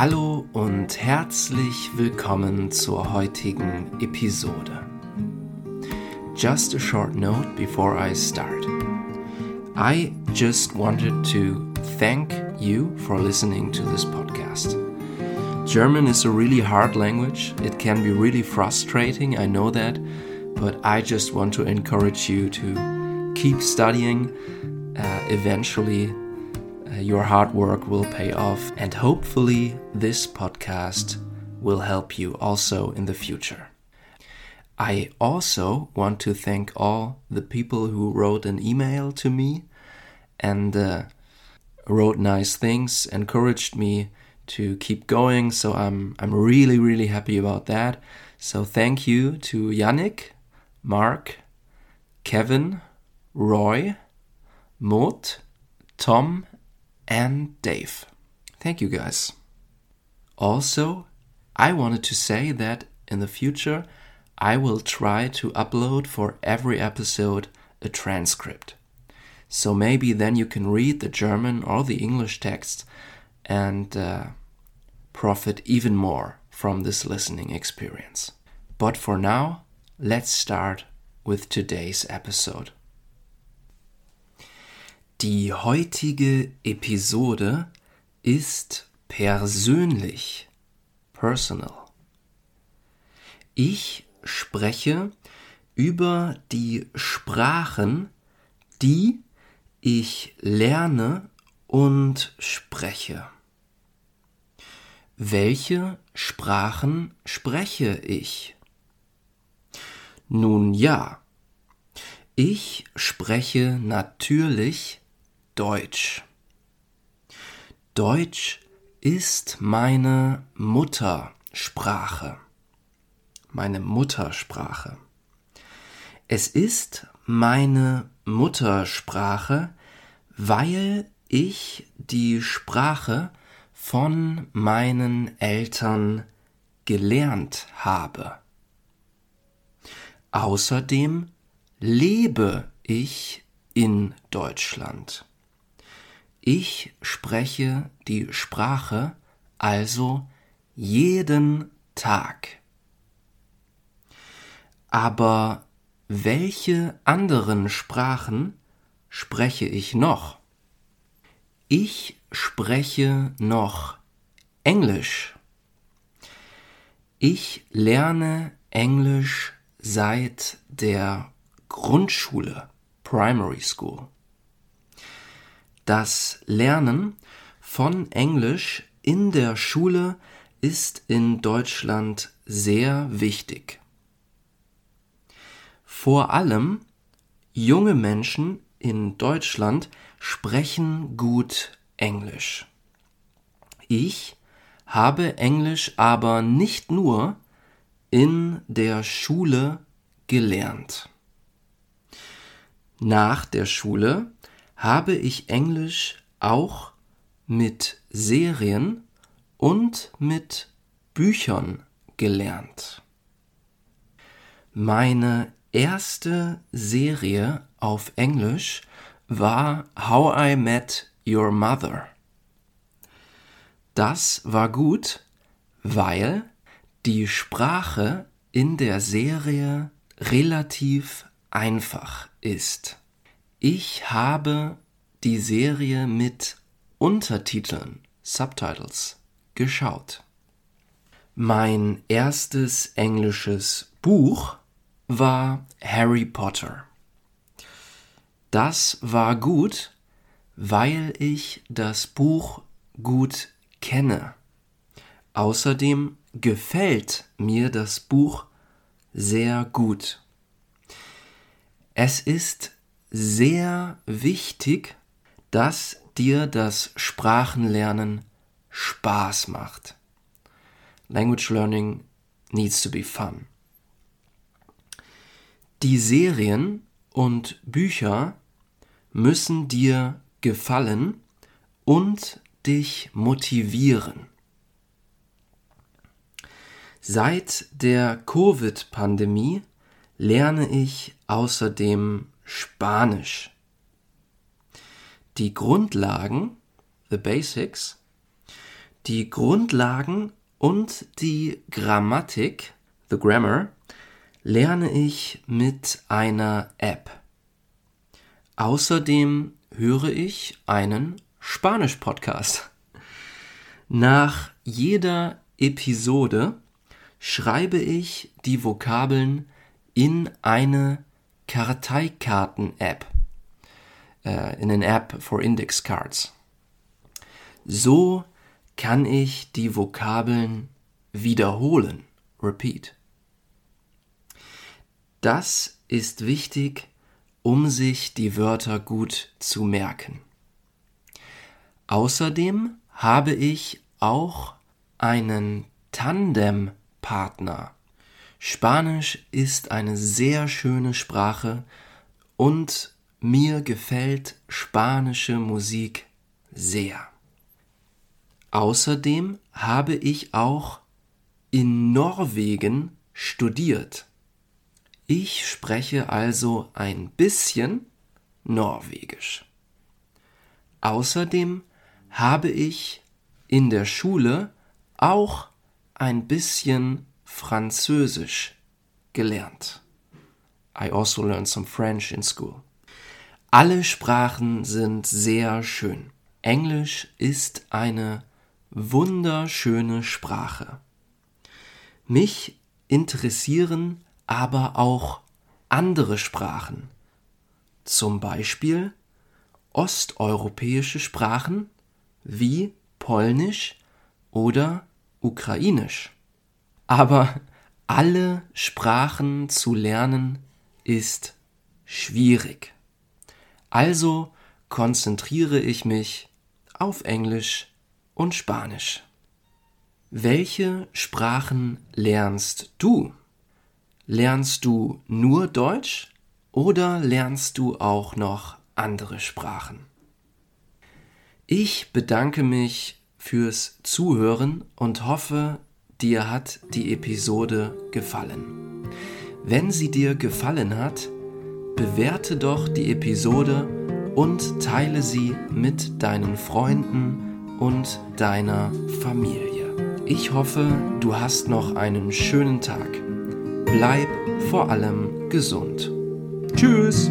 Hallo und herzlich willkommen zur heutigen Episode. Just a short note before I start. I just wanted to thank you for listening to this podcast. German is a really hard language. It can be really frustrating, I know that, but I just want to encourage you to keep studying. Uh, eventually, your hard work will pay off, and hopefully, this podcast will help you also in the future. I also want to thank all the people who wrote an email to me and uh, wrote nice things, encouraged me to keep going. So I'm I'm really really happy about that. So thank you to Yannick, Mark, Kevin, Roy, Maud, Tom, and Dave. Thank you guys. Also, I wanted to say that in the future I will try to upload for every episode a transcript. So maybe then you can read the German or the English text and uh, profit even more from this listening experience. But for now, let's start with today's episode. Die heutige Episode ist persönlich, personal. Ich spreche über die Sprachen, die ich lerne und spreche. Welche Sprachen spreche ich? Nun ja, ich spreche natürlich Deutsch. Deutsch ist meine Muttersprache. Meine Muttersprache. Es ist meine Muttersprache, weil ich die Sprache von meinen Eltern gelernt habe. Außerdem lebe ich in Deutschland. Ich spreche die Sprache also jeden Tag. Aber welche anderen Sprachen spreche ich noch? Ich spreche noch Englisch. Ich lerne Englisch seit der Grundschule, Primary School. Das Lernen von Englisch in der Schule ist in Deutschland sehr wichtig. Vor allem junge Menschen in Deutschland sprechen gut Englisch. Ich habe Englisch aber nicht nur in der Schule gelernt. Nach der Schule habe ich Englisch auch mit Serien und mit Büchern gelernt. Meine erste Serie auf Englisch war How I Met Your Mother. Das war gut, weil die Sprache in der Serie relativ einfach ist. Ich habe die Serie mit Untertiteln, Subtitles, geschaut. Mein erstes englisches Buch war Harry Potter. Das war gut, weil ich das Buch gut kenne. Außerdem gefällt mir das Buch sehr gut. Es ist sehr wichtig, dass dir das Sprachenlernen Spaß macht. Language Learning needs to be fun. Die Serien und Bücher müssen dir gefallen und dich motivieren. Seit der Covid-Pandemie lerne ich außerdem Spanisch. Die Grundlagen, the basics, Die Grundlagen und die Grammatik, the Grammar, lerne ich mit einer App. Außerdem höre ich einen Spanisch-Podcast. Nach jeder Episode schreibe ich die Vokabeln in eine Karteikarten-App, äh, in an App for Index Cards. So kann ich die Vokabeln wiederholen, repeat. Das ist wichtig, um sich die Wörter gut zu merken. Außerdem habe ich auch einen Tandempartner. Spanisch ist eine sehr schöne Sprache und mir gefällt spanische Musik sehr. Außerdem habe ich auch in Norwegen studiert. Ich spreche also ein bisschen Norwegisch. Außerdem habe ich in der Schule auch ein bisschen Französisch gelernt. I also learned some French in school. Alle Sprachen sind sehr schön. Englisch ist eine wunderschöne Sprache. Mich interessieren aber auch andere Sprachen, zum Beispiel osteuropäische Sprachen wie Polnisch oder Ukrainisch. Aber alle Sprachen zu lernen ist schwierig. Also konzentriere ich mich auf Englisch und Spanisch. Welche Sprachen lernst du? Lernst du nur Deutsch oder lernst du auch noch andere Sprachen? Ich bedanke mich fürs Zuhören und hoffe, dir hat die Episode gefallen. Wenn sie dir gefallen hat, bewerte doch die Episode und teile sie mit deinen Freunden und deiner Familie. Ich hoffe, du hast noch einen schönen Tag. Bleib vor allem gesund. Tschüss!